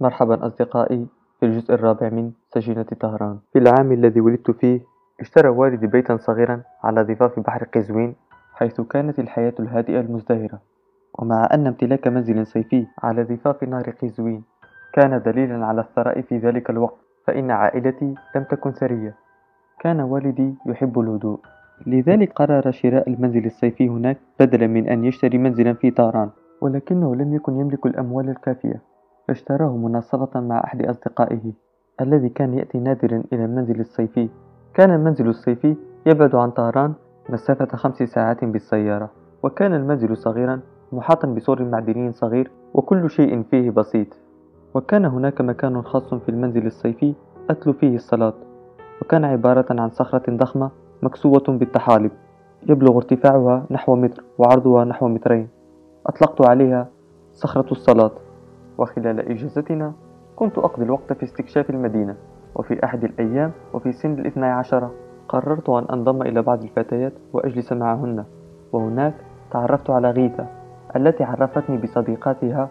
مرحبا أصدقائي في الجزء الرابع من سجينة طهران. في العام الذي ولدت فيه اشترى والدي بيتا صغيرا على ضفاف بحر قزوين حيث كانت الحياة الهادئة المزدهرة. ومع أن امتلاك منزل صيفي على ضفاف نهر قزوين كان دليلا على الثراء في ذلك الوقت فإن عائلتي لم تكن ثرية كان والدي يحب الهدوء. لذلك قرر شراء المنزل الصيفي هناك بدلا من أن يشتري منزلا في طهران ولكنه لم يكن يملك الأموال الكافية. فاشتراه مناصفة مع أحد أصدقائه الذي كان يأتي نادرا إلى المنزل الصيفي. كان المنزل الصيفي يبعد عن طهران مسافة خمس ساعات بالسيارة وكان المنزل صغيرا محاطا بسور معدني صغير وكل شيء فيه بسيط. وكان هناك مكان خاص في المنزل الصيفي أتلو فيه الصلاة وكان عبارة عن صخرة ضخمة مكسوة بالطحالب يبلغ ارتفاعها نحو متر وعرضها نحو مترين. أطلقت عليها صخرة الصلاة. وخلال إجازتنا كنت أقضي الوقت في استكشاف المدينة وفي أحد الأيام وفي سن الاثنى عشر قررت أن أنضم إلى بعض الفتيات وأجلس معهن. وهناك تعرفت على غيثة التي عرفتني بصديقاتها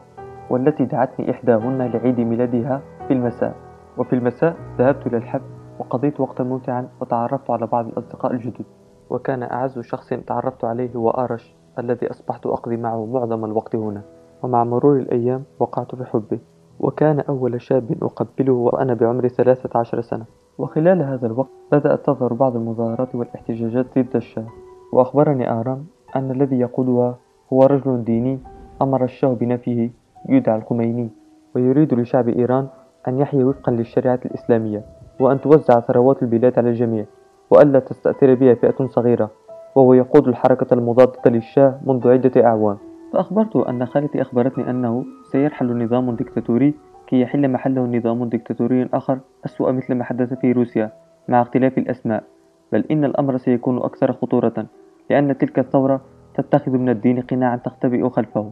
والتي دعتني إحداهن لعيد ميلادها في المساء. وفي المساء ذهبت إلى الحفل وقضيت وقتا ممتعا وتعرفت على بعض الأصدقاء الجدد. وكان أعز شخص تعرفت عليه هو آرش الذي أصبحت أقضي معه معظم الوقت هنا. ومع مرور الأيام وقعت في حبه وكان أول شاب أقبله وأنا بعمر ثلاثة عشر سنة. وخلال هذا الوقت بدأت تظهر بعض المظاهرات والاحتجاجات ضد الشاه وأخبرني آرام أن الذي يقودها هو رجل ديني أمر الشاه بنفيه يدعى الخميني ويريد لشعب إيران أن يحيا وفقا للشريعة الإسلامية وأن توزع ثروات البلاد على الجميع وألا تستأثر بها فئة صغيرة وهو يقود الحركة المضادة للشاه منذ عدة أعوام. فأخبرت أن خالتي أخبرتني أنه سيرحل نظام ديكتاتوري كي يحل محله نظام ديكتاتوري آخر أسوأ مثل ما حدث في روسيا مع اختلاف الأسماء. بل إن الأمر سيكون أكثر خطورة لأن تلك الثورة تتخذ من الدين قناعا تختبئ خلفه.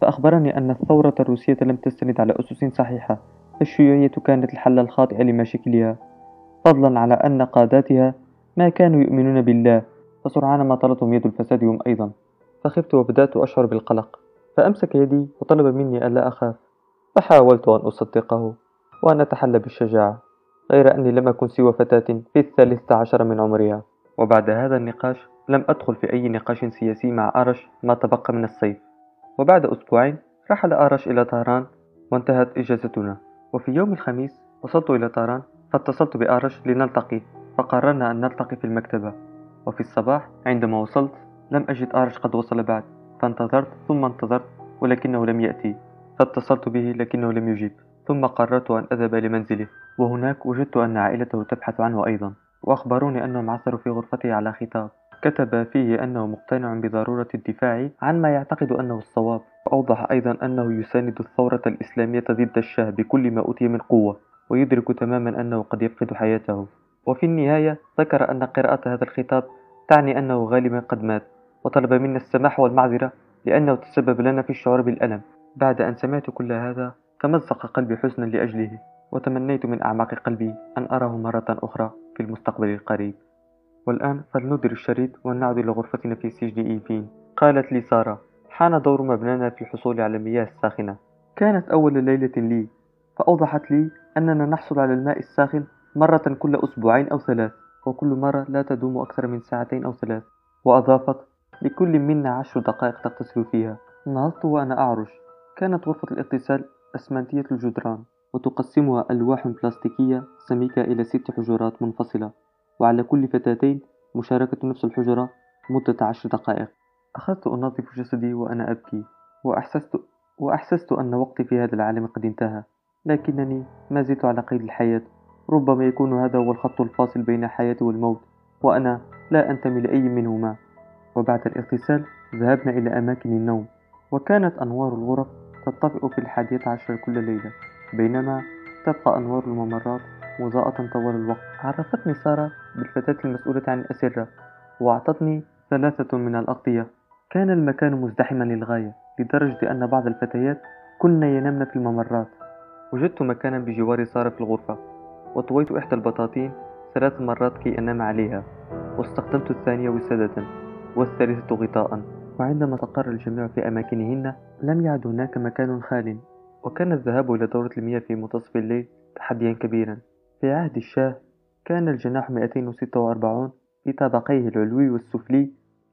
فأخبرني أن الثورة الروسية لم تستند على أسس صحيحة الشيوعية كانت الحل الخاطئ لمشاكلها. فضلا على أن قاداتها ما كانوا يؤمنون بالله فسرعان ما طالتهم يد الفساد هم أيضا. فخفت وبدأت أشعر بالقلق فأمسك يدي وطلب مني ألا أخاف فحاولت أن أصدقه وأن أتحلى بالشجاعة غير أني لم أكن سوى فتاة في الثالثة عشر من عمرها. وبعد هذا النقاش لم أدخل في أي نقاش سياسي مع أرش ما تبقى من الصيف وبعد أسبوعين رحل أرش إلى طهران وانتهت إجازتنا. وفي يوم الخميس وصلت إلى طهران فاتصلت بأرش لنلتقي فقررنا أن نلتقي في المكتبة. وفي الصباح عندما وصلت لم أجد أرش قد وصل بعد فانتظرت ثم انتظرت ولكنه لم يأتي. فاتصلت به لكنه لم يجيب ثم قررت أن أذهب لمنزله وهناك وجدت أن عائلته تبحث عنه أيضا وأخبروني أنهم عثروا في غرفته على خطاب. كتب فيه أنه مقتنع بضرورة الدفاع عن ما يعتقد أنه الصواب. وأوضح أيضا أنه يساند الثورة الإسلامية ضد الشاه بكل ما أوتي من قوة ويدرك تماما أنه قد يفقد حياته. وفي النهاية ذكر أن قراءة هذا الخطاب تعني أنه غالبا قد مات. وطلب منا السماح والمعذرة لأنه تسبب لنا في الشعور بالألم. بعد أن سمعت كل هذا تمزق قلبي حزنا لأجله وتمنيت من أعماق قلبي أن أراه مرة أخرى في المستقبل القريب. والآن فلندر الشريط ونعد إلى غرفتنا في سجن إيفين. قالت لي سارة حان دور مبنانا في الحصول على المياه الساخنة. كانت أول ليلة لي. فأوضحت لي أننا نحصل على الماء الساخن مرة كل أسبوعين أو ثلاث وكل مرة لا تدوم أكثر من ساعتين أو ثلاث. وأضافت لكل منا عشر دقائق تغتسل فيها. نهضت وأنا أعرج. كانت غرفة الاغتسال أسمنتية الجدران وتقسمها ألواح بلاستيكية سميكة إلى ست حجرات منفصلة. وعلى كل فتاتين مشاركة نفس الحجرة مدة عشر دقائق. أخذت أنظف جسدي وأنا أبكي وأحسست, وأحسست أن وقتي في هذا العالم قد انتهى. لكنني ما زلت على قيد الحياة. ربما يكون هذا هو الخط الفاصل بين الحياة والموت وأنا لا أنتمي لأي منهما. وبعد الاغتسال ذهبنا إلى أماكن النوم وكانت أنوار الغرف تطفئ في الحادية عشر كل ليلة بينما تبقى أنوار الممرات مضاءة طوال الوقت. عرفتني سارة بالفتاة المسؤولة عن الأسرة وأعطتني ثلاثة من الأغطية. كان المكان مزدحما للغاية لدرجة أن بعض الفتيات كن ينامن في الممرات. وجدت مكانا بجوار سارة في الغرفة وطويت إحدى البطاطين ثلاث مرات كي أنام عليها واستخدمت الثانية وسادة. والثالثة غطاء. وعندما تقر الجميع في أماكنهن لم يعد هناك مكان خال. وكان الذهاب إلى دورة المياه في منتصف الليل تحديا كبيرا. في عهد الشاه كان الجناح 246 بطابقيه العلوي والسفلي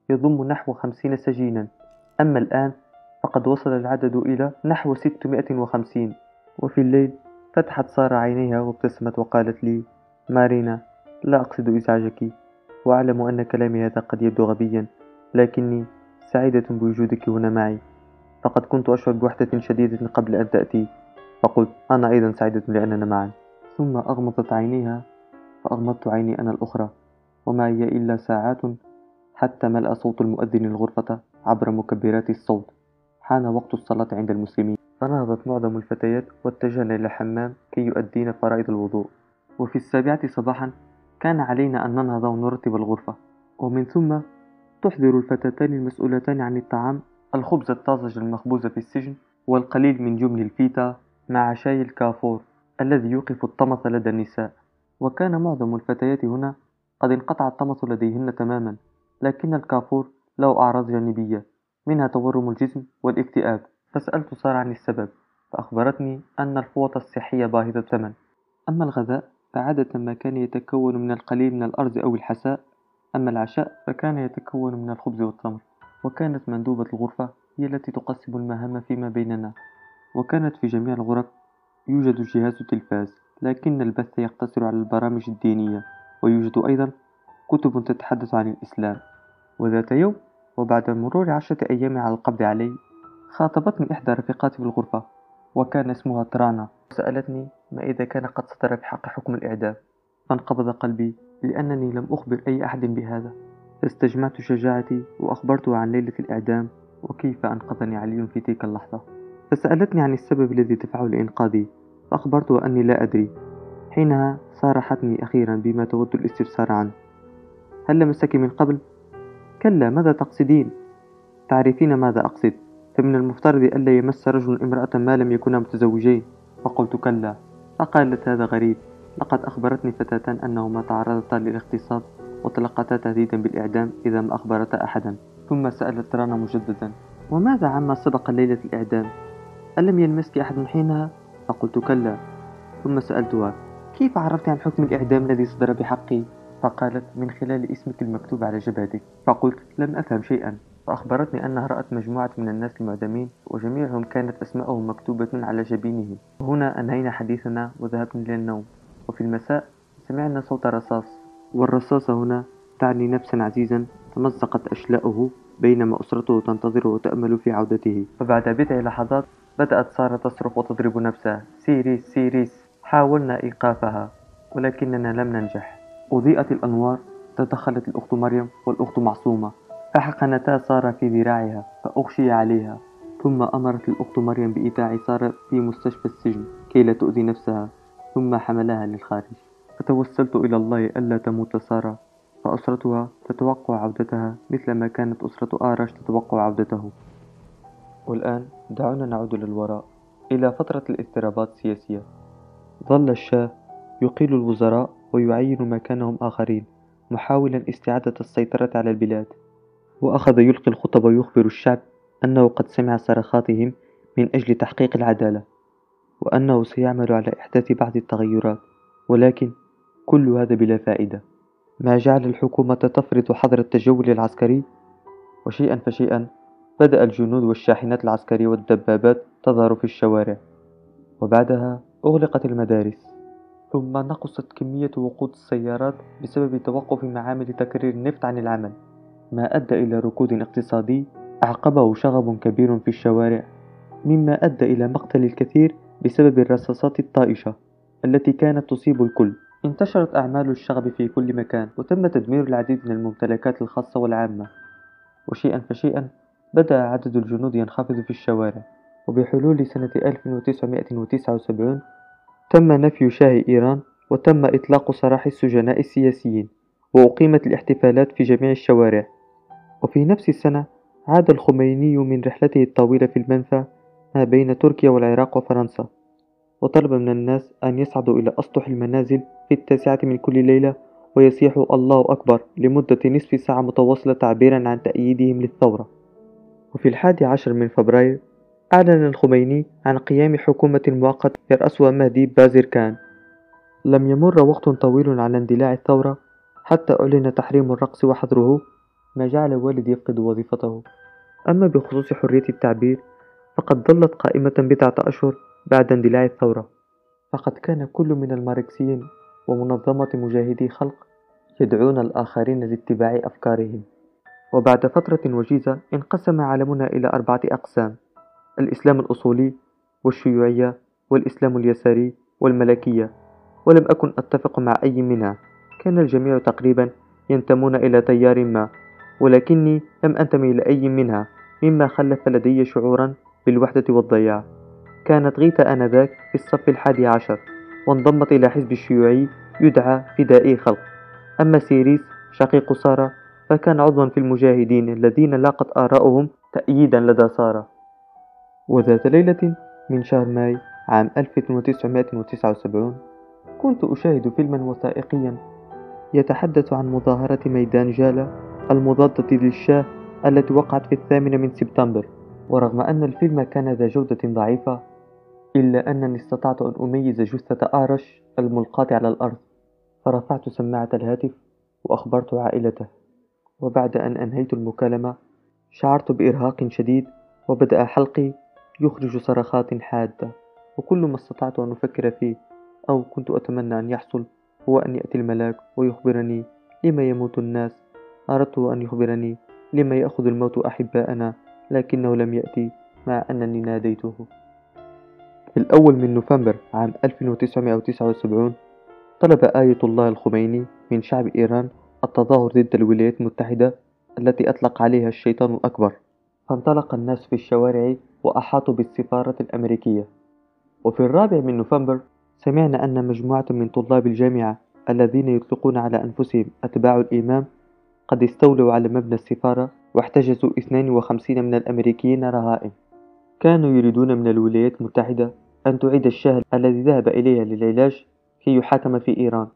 يضم نحو 50 سجينا. أما الآن فقد وصل العدد إلى نحو 650 وفي الليل فتحت سارة عينيها وابتسمت وقالت لي مارينا لا أقصد إزعاجك. وأعلم أن كلامي هذا قد يبدو غبيا لكني سعيدة بوجودك هنا معي. فقد كنت أشعر بوحدة شديدة قبل أن تأتي. فقلت أنا أيضا سعيدة لأننا معا. ثم أغمضت عينيها فأغمضت عيني أنا الأخرى. وما هي إلا ساعات حتى ملأ صوت المؤذن الغرفة عبر مكبرات الصوت. حان وقت الصلاة عند المسلمين. فنهضت معظم الفتيات واتجهن إلى الحمام كي يؤدين فرائض الوضوء. وفي السابعة صباحا كان علينا أن ننهض ونرتب الغرفة ومن ثم تحضر الفتاتان المسؤولتان عن الطعام الخبز الطازج المخبوز في السجن والقليل من جبن الفيتا مع شاي الكافور الذي يوقف الطمث لدى النساء. وكان معظم الفتيات هنا قد انقطع الطمث لديهن تماما لكن الكافور له أعراض جانبية منها تورم الجسم والاكتئاب. فسألت سارة عن السبب فأخبرتني أن الفوط الصحية باهظة الثمن. أما الغذاء فعادة ما كان يتكون من القليل من الأرز أو الحساء أما العشاء فكان يتكون من الخبز والتمر وكانت مندوبة الغرفة هي التي تقسم المهام فيما بيننا. وكانت في جميع الغرف يوجد جهاز تلفاز لكن البث يقتصر على البرامج الدينية ويوجد أيضا كتب تتحدث عن الإسلام. وذات يوم وبعد مرور عشرة أيام على القبض علي خاطبتني إحدى رفيقاتي في الغرفة وكان اسمها ترانا. سألتني ما إذا كان قد صدر بحق حكم الإعدام. فانقبض قلبي لأنني لم أخبر أي أحد بهذا. فاستجمعت شجاعتي وأخبرته عن ليلة الإعدام وكيف أنقذني علي في تلك اللحظة. فسألتني عن السبب الذي دفعه لإنقاذي فأخبرته أني لا أدري. حينها صارحتني أخيرا بما تود الاستفسار عنه. هل لمسك من قبل؟ كلا ماذا تقصدين؟ تعرفين ماذا أقصد؟ فمن المفترض ألا يمس رجل امرأة ما لم يكونا متزوجين. فقلت كلا. فقالت هذا غريب لقد أخبرتني فتاتان أنهما تعرضتا للاغتصاب وتلقتا تهديدا بالإعدام إذا ما أخبرتا أحدا ثم سألت رانا مجددا وماذا عما سبق ليلة الإعدام؟ ألم يلمسك أحد حينها؟ فقلت كلا ثم سألتها كيف عرفت عن حكم الإعدام الذي صدر بحقي؟ فقالت من خلال اسمك المكتوب على جبهتك فقلت لم أفهم شيئا فأخبرتني أنها رأت مجموعة من الناس المعدمين وجميعهم كانت أسماءهم مكتوبة على جبينهم هنا أنهينا حديثنا وذهبنا إلى النوم. وفي المساء سمعنا صوت رصاص. والرصاصة هنا تعني نفسا عزيزا تمزقت أشلاؤه بينما أسرته تنتظر وتأمل في عودته. فبعد بضع لحظات بدأت سارة تصرخ وتضرب نفسها. سيريس سيريس حاولنا إيقافها ولكننا لم ننجح. أضيئت الأنوار تدخلت الأخت مريم والأخت معصومة. فحقنتا سارة في ذراعها فأغشي عليها. ثم أمرت الأخت مريم بإيداع سارة في مستشفى السجن كي لا تؤذي نفسها. ثم حملها للخارج. فتوسلت إلى الله ألا تموت سارة. فأسرتها تتوقع عودتها مثل ما كانت أسرة آرش تتوقع عودته. والآن دعونا نعود للوراء. إلى فترة الاضطرابات السياسية. ظل الشاه يقيل الوزراء ويعين مكانهم آخرين محاولا استعادة السيطرة على البلاد. وأخذ يلقي الخطب ويخبر الشعب أنه قد سمع صرخاتهم من أجل تحقيق العدالة وأنه سيعمل على إحداث بعض التغيرات ولكن كل هذا بلا فائدة. ما جعل الحكومة تفرض حظر التجول العسكري؟ وشيئا فشيئا بدأ الجنود والشاحنات العسكرية والدبابات تظهر في الشوارع. وبعدها أغلقت المدارس ثم نقصت كمية وقود السيارات بسبب توقف معامل تكرير النفط عن العمل. ما أدى إلى ركود اقتصادي أعقبه شغب كبير في الشوارع مما أدى إلى مقتل الكثير بسبب الرصاصات الطائشة التي كانت تصيب الكل. انتشرت أعمال الشغب في كل مكان وتم تدمير العديد من الممتلكات الخاصة والعامة. وشيئا فشيئا بدأ عدد الجنود ينخفض في الشوارع. وبحلول سنة 1979 تم نفي شاه إيران وتم إطلاق سراح السجناء السياسيين وأقيمت الاحتفالات في جميع الشوارع. وفي نفس السنة عاد الخميني من رحلته الطويلة في المنفى ما بين تركيا والعراق وفرنسا وطلب من الناس أن يصعدوا إلى أسطح المنازل في التاسعة من كل ليلة ويصيحوا الله أكبر لمدة نصف ساعة متواصلة تعبيرا عن تأييدهم للثورة. وفي الحادي عشر من فبراير أعلن الخميني عن قيام حكومة مؤقتة يرأسها مهدي بازركان لم يمر وقت طويل على اندلاع الثورة حتى أعلن تحريم الرقص وحظره ما جعل والدي يفقد وظيفته. أما بخصوص حرية التعبير فقد ظلت قائمة بضعة أشهر بعد اندلاع الثورة. فقد كان كل من الماركسيين ومنظمة مجاهدي خلق يدعون الآخرين لاتباع أفكارهم. وبعد فترة وجيزة انقسم عالمنا إلى أربعة أقسام الإسلام الأصولي والشيوعية والإسلام اليساري والملكية. ولم أكن أتفق مع أي منها. كان الجميع تقريبا ينتمون إلى تيار ما. ولكني لم أنتمي لأي منها مما خلف لدي شعورا بالوحدة والضياع. كانت غيتا آنذاك في الصف الحادي عشر وانضمت إلى حزب الشيوعي يدعى فدائي خلق. أما سيريس شقيق سارة فكان عضوا في المجاهدين الذين لاقت آراؤهم تأييدا لدى سارة. وذات ليلة من شهر ماي عام 1979 كنت أشاهد فيلما وثائقيا يتحدث عن مظاهرة ميدان جالا المضادة للشاه التي وقعت في الثامن من سبتمبر. ورغم أن الفيلم كان ذا جودة ضعيفة إلا أنني استطعت أن أميز جثة أعرش الملقاة على الأرض فرفعت سماعة الهاتف وأخبرت عائلته. وبعد أن أنهيت المكالمة شعرت بإرهاق شديد وبدأ حلقي يخرج صرخات حادة. وكل ما استطعت أن أفكر فيه أو كنت أتمنى أن يحصل هو أن يأتي الملاك ويخبرني لما يموت الناس أردت أن يخبرني لما يأخذ الموت أحباءنا لكنه لم يأتي مع أنني ناديته. في الأول من نوفمبر عام 1979 طلب آية الله الخميني من شعب إيران التظاهر ضد الولايات المتحدة التي أطلق عليها الشيطان الأكبر. فانطلق الناس في الشوارع وأحاطوا بالسفارة الأمريكية. وفي الرابع من نوفمبر سمعنا أن مجموعة من طلاب الجامعة الذين يطلقون على أنفسهم أتباع الإمام قد استولوا على مبنى السفارة واحتجزوا 52 من الأمريكيين رهائن. كانوا يريدون من الولايات المتحدة أن تعيد الشاه الذي ذهب إليها للعلاج كي يحاكم في إيران.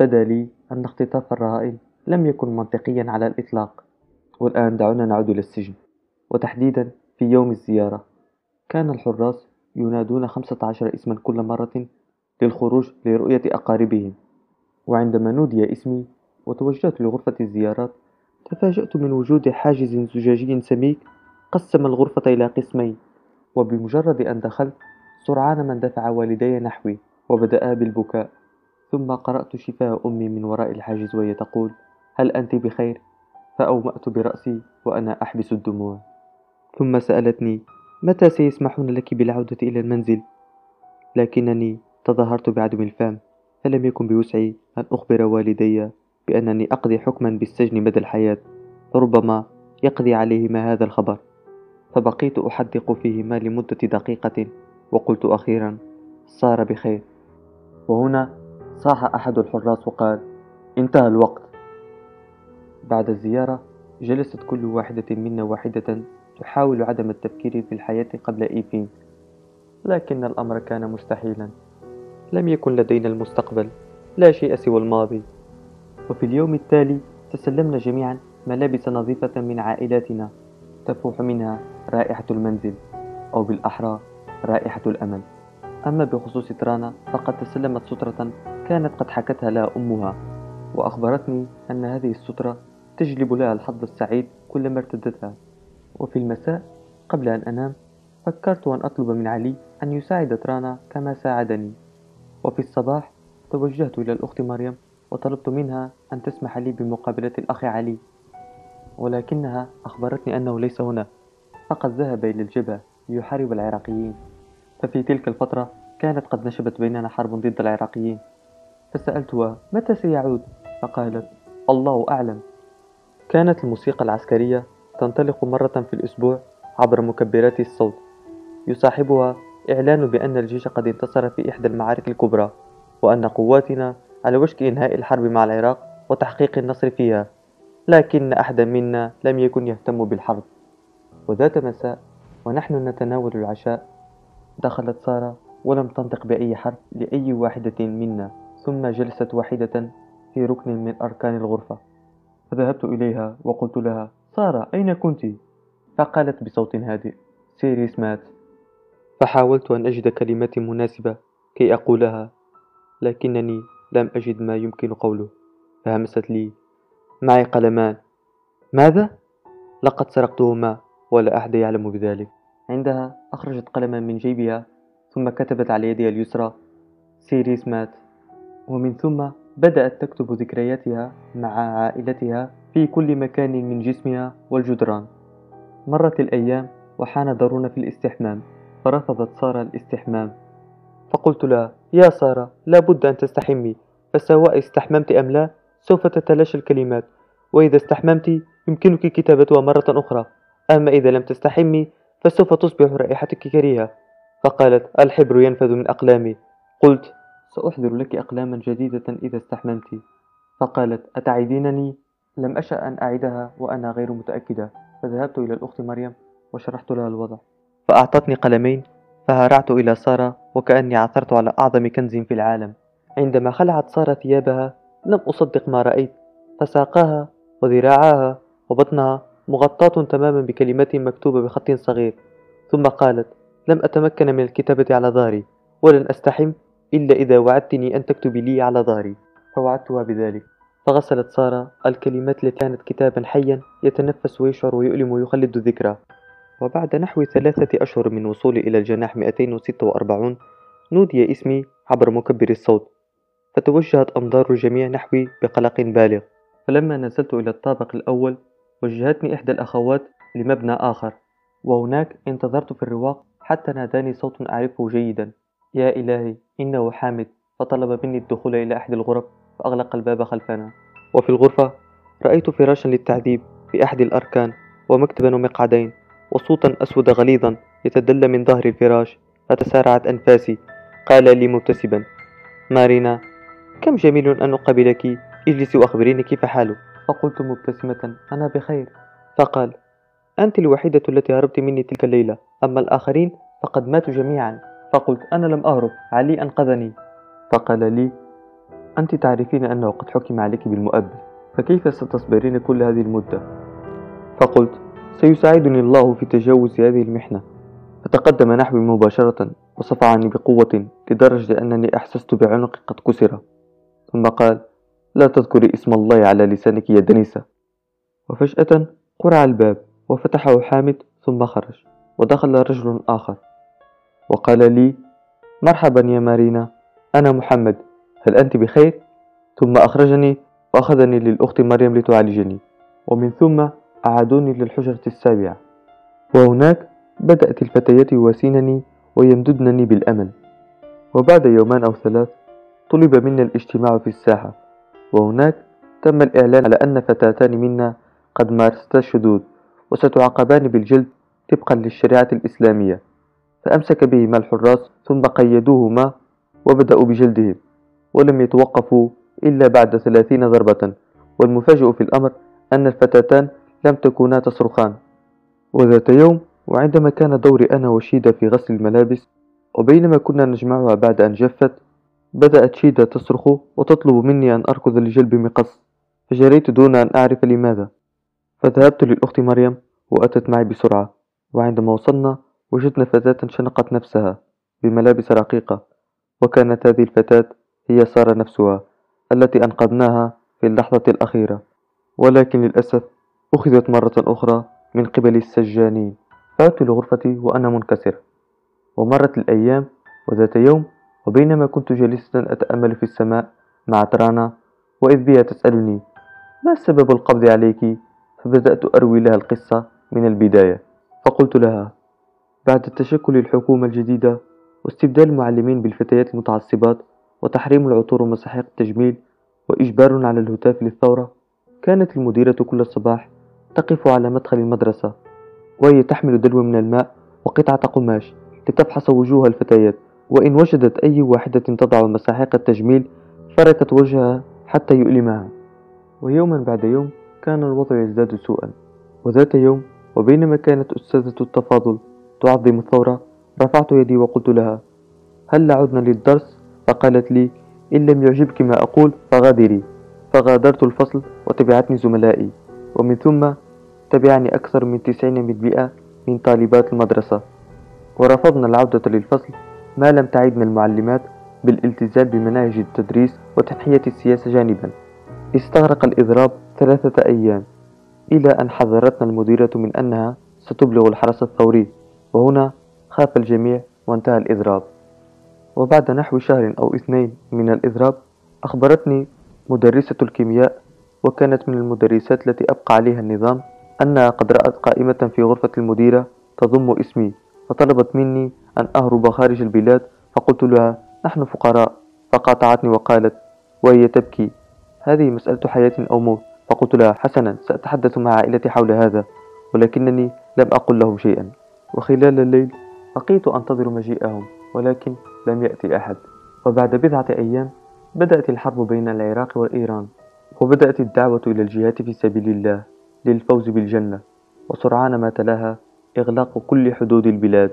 بدا لي أن اختطاف الرهائن لم يكن منطقيا على الإطلاق والآن دعونا نعود إلى السجن وتحديدا في يوم الزيارة كان الحراس ينادون خمسة عشر اسما كل مرة للخروج لرؤية أقاربهم. وعندما نودي اسمي وتوجهت لغرفة الزيارات تفاجأت من وجود حاجز زجاجي سميك قسم الغرفة إلى قسمين وبمجرد أن دخلت سرعان ما اندفع والدي نحوي وبدأا بالبكاء ثم قرأت شفاه أمي من وراء الحاجز وهي تقول هل أنت بخير؟ فأومأت برأسي وأنا أحبس الدموع ثم سألتني متى سيسمحون لك بالعودة إلى المنزل؟ لكنني تظاهرت بعدم الفهم فلم يكن بوسعي أن أخبر والدي بأنني أقضي حكما بالسجن مدى الحياة ربما يقضي عليهما هذا الخبر. فبقيت أحدق فيهما لمدة دقيقة وقلت أخيرا صار بخير. وهنا صاح أحد الحراس وقال انتهى الوقت. بعد الزيارة جلست كل واحدة منا واحدة تحاول عدم التفكير في الحياة قبل إيفين. لكن الأمر كان مستحيلا. لم يكن لدينا المستقبل لا شيء سوى الماضي. وفي اليوم التالي تسلمنا جميعا ملابس نظيفة من عائلاتنا تفوح منها رائحة المنزل أو بالأحرى رائحة الأمل. أما بخصوص ترانا فقد تسلمت سترة كانت قد حكتها لها أمها وأخبرتني أن هذه السترة تجلب لها الحظ السعيد كلما ارتدتها. وفي المساء قبل أن أنام فكرت أن أطلب من علي أن يساعد ترانا كما ساعدني. وفي الصباح توجهت إلى الأخت مريم وطلبت منها أن تسمح لي بمقابلة الأخ علي ولكنها أخبرتني أنه ليس هنا فقد ذهب إلى الجبهة ليحارب العراقيين. ففي تلك الفترة كانت قد نشبت بيننا حرب ضد العراقيين. فسألتها متى سيعود؟ فقالت الله أعلم. كانت الموسيقى العسكرية تنطلق مرة في الأسبوع عبر مكبرات الصوت يصاحبها إعلان بأن الجيش قد انتصر في إحدى المعارك الكبرى وأن قواتنا على وشك إنهاء الحرب مع العراق وتحقيق النصر فيها لكن أحدا منا لم يكن يهتم بالحرب. وذات مساء ونحن نتناول العشاء دخلت سارة ولم تنطق بأي حرف لأي واحدة منا ثم جلست واحدة في ركن من أركان الغرفة. فذهبت إليها وقلت لها سارة أين كنت؟ فقالت بصوت هادئ سيريس مات فحاولت أن أجد كلمات مناسبة كي أقولها لكنني لم أجد ما يمكن قوله فهمست لي. معي قلمان. ماذا؟ لقد سرقتهما ولا أحد يعلم بذلك. عندها أخرجت قلما من جيبها ثم كتبت على يدها اليسرى سيريس مات. ومن ثم بدأت تكتب ذكرياتها مع عائلتها في كل مكان من جسمها والجدران. مرت الأيام وحان دورنا في الاستحمام فرفضت سارة الاستحمام. فقلت لها يا سارة لا بد أن تستحمي. فسواء استحممت أم لا؟ سوف تتلاشى الكلمات. وإذا استحممت يمكنك كتابتها مرة أخرى. أما إذا لم تستحمي فسوف تصبح رائحتك كريهة. فقالت الحبر ينفذ من أقلامي. قلت سأحضر لك أقلاما جديدة إذا استحممت. فقالت أتعيدينني لم أشأ أن أعدها وأنا غير متأكدة. فذهبت إلى الأخت مريم وشرحت لها الوضع. فأعطتني قلمين فهرعت إلى سارة وكأني عثرت على أعظم كنز في العالم. عندما خلعت سارة ثيابها لم أصدق ما رأيت. فساقاها وذراعاها وبطنها مغطاة تماما بكلمات مكتوبة بخط صغير. ثم قالت لم أتمكن من الكتابة على ظهري ولن أستحم إلا إذا وعدتني أن تكتبي لي على ظهري. فوعدتها بذلك. فغسلت سارة الكلمات التي كانت كتابا حيا يتنفس ويشعر ويؤلم ويخلد الذكرى. وبعد نحو ثلاثة أشهر من وصولي إلى الجناح 246 نودي اسمي عبر مكبر الصوت فتوجهت أنظار الجميع نحوي بقلق بالغ. فلما نزلت إلى الطابق الأول وجهتني إحدى الأخوات لمبنى آخر وهناك انتظرت في الرواق حتى ناداني صوت أعرفه جيدا. يا إلهي إنه حامد فطلب مني الدخول إلى أحد الغرف فأغلق الباب خلفنا. وفي الغرفة رأيت فراشا للتعذيب في أحد الأركان ومكتبا ومقعدين. وصوتا أسود غليظا يتدلى من ظهر الفراش. فتسارعت أنفاسي. قال لي مبتسما مارينا كم جميل أن أقابلك. اجلسي وأخبريني كيف حالك. فقلت مبتسمة أنا بخير. فقال أنت الوحيدة التي هربت مني تلك الليلة. أما الآخرين فقد ماتوا جميعا. فقلت أنا لم أهرب. علي أنقذني. فقال لي أنت تعرفين أنه قد حكم عليك بالمؤبد. فكيف ستصبرين كل هذه المدة؟ فقلت سيساعدني الله في تجاوز هذه المحنة. فتقدم نحوي مباشرة وصفعني بقوة لدرجة أنني أحسست بعنقي قد كسر. ثم قال لا تذكري اسم الله على لسانك يا دنيسة. وفجأة قرع الباب وفتحه حامد ثم خرج ودخل رجل آخر. وقال لي مرحبا يا مارينا أنا محمد هل أنت بخير؟ ثم أخرجني وأخذني للأخت مريم لتعالجني. ومن ثم أعادوني للحجرة السابعة. وهناك بدأت الفتيات يواسينني ويمددنني بالأمل. وبعد يومان أو ثلاث طلب منا الاجتماع في الساحة. وهناك تم الإعلان على أن فتاتان منا قد مارستا الشذوذ وستعاقبان بالجلد طبقا للشريعة الإسلامية. فأمسك بهما الحراس ثم قيدوهما وبدأوا بجلدهم ولم يتوقفوا إلا بعد ثلاثين ضربة. والمفاجئ في الأمر أن الفتاتان لم تكونا تصرخان. وذات يوم وعندما كان دوري أنا وشيدا في غسل الملابس وبينما كنا نجمعها بعد أن جفت بدأت شيدا تصرخ وتطلب مني أن أركض لجلب مقص. فجريت دون أن أعرف لماذا. فذهبت للأخت مريم وأتت معي بسرعة. وعندما وصلنا وجدنا فتاة شنقت نفسها بملابس رقيقة. وكانت هذه الفتاة هي سارة نفسها التي أنقذناها في اللحظة الأخيرة. ولكن للأسف أخذت مرة أخرى من قبل السجانين. فعدت لغرفتي وأنا منكسر. ومرت الأيام وذات يوم وبينما كنت جالسة أتأمل في السماء مع ترانا وإذ بها تسألني ما سبب القبض عليك؟ فبدأت أروي لها القصة من البداية. فقلت لها بعد تشكل الحكومة الجديدة واستبدال المعلمين بالفتيات المتعصبات وتحريم العطور ومساحيق التجميل وإجبار على الهتاف للثورة كانت المديرة كل صباح تقف على مدخل المدرسة وهي تحمل دلو من الماء وقطعة قماش لتفحص وجوه الفتيات. وإن وجدت أي واحدة تضع مساحيق التجميل فركت وجهها حتى يؤلمها. ويوما بعد يوم كان الوضع يزداد سوءا. وذات يوم وبينما كانت أستاذة التفاضل تعظم الثورة رفعت يدي وقلت لها هل عدنا للدرس؟ فقالت لي إن لم يعجبك ما أقول فغادري. فغادرت الفصل وتبعتني زملائي. ومن ثم تبعني أكثر من تسعين بالمئة من طالبات المدرسة. ورفضنا العودة للفصل ما لم تعدنا المعلمات بالالتزام بمناهج التدريس وتنحية السياسة جانبا. استغرق الإضراب ثلاثة أيام إلى أن حذرتنا المديرة من أنها ستبلغ الحرس الثوري وهنا خاف الجميع وانتهى الإضراب. وبعد نحو شهر أو اثنين من الإضراب أخبرتني مدرسة الكيمياء وكانت من المدرسات التي أبقى عليها النظام أنها قد رأت قائمة في غرفة المديرة تضم اسمي فطلبت مني أن أهرب خارج البلاد فقلت لها نحن فقراء. فقاطعتني وقالت وهي تبكي. هذه مسألة حياة أو موت. فقلت لها حسنا سأتحدث مع عائلتي حول هذا ولكنني لم أقل لهم شيئا. وخلال الليل بقيت أنتظر مجيئهم ولكن لم يأتي أحد. وبعد بضعة أيام بدأت الحرب بين العراق وإيران وبدأت الدعوة إلى الجهاد في سبيل الله للفوز بالجنة وسرعان ما تلاها إغلاق كل حدود البلاد.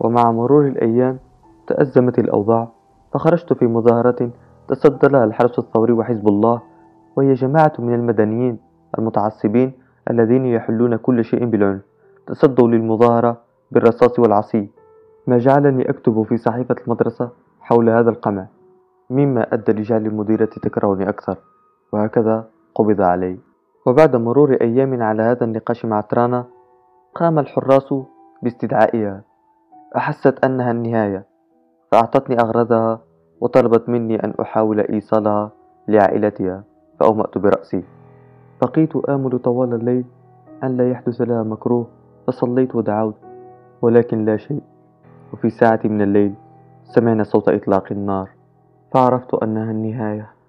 ومع مرور الأيام تأزمت الأوضاع فخرجت في مظاهرة تصدى لها الحرس الثوري وحزب الله وهي جماعة من المدنيين المتعصبين الذين يحلون كل شيء بالعنف. تصدوا للمظاهرة بالرصاص والعصي ما جعلني أكتب في صحيفة المدرسة حول هذا القمع مما أدى لجعل المديرة تكرهني أكثر. وهكذا قبض علي وبعد مرور أيام على هذا النقاش مع ترانا قام الحراس باستدعائها. أحست أنها النهاية فأعطتني أغراضها وطلبت مني أن أحاول إيصالها لعائلتها فأومأت برأسي. بقيت آمل طوال الليل أن لا يحدث لها مكروه فصليت ودعوت ولكن لا شيء. وفي ساعة من الليل سمعنا صوت إطلاق النار فعرفت أنها النهاية.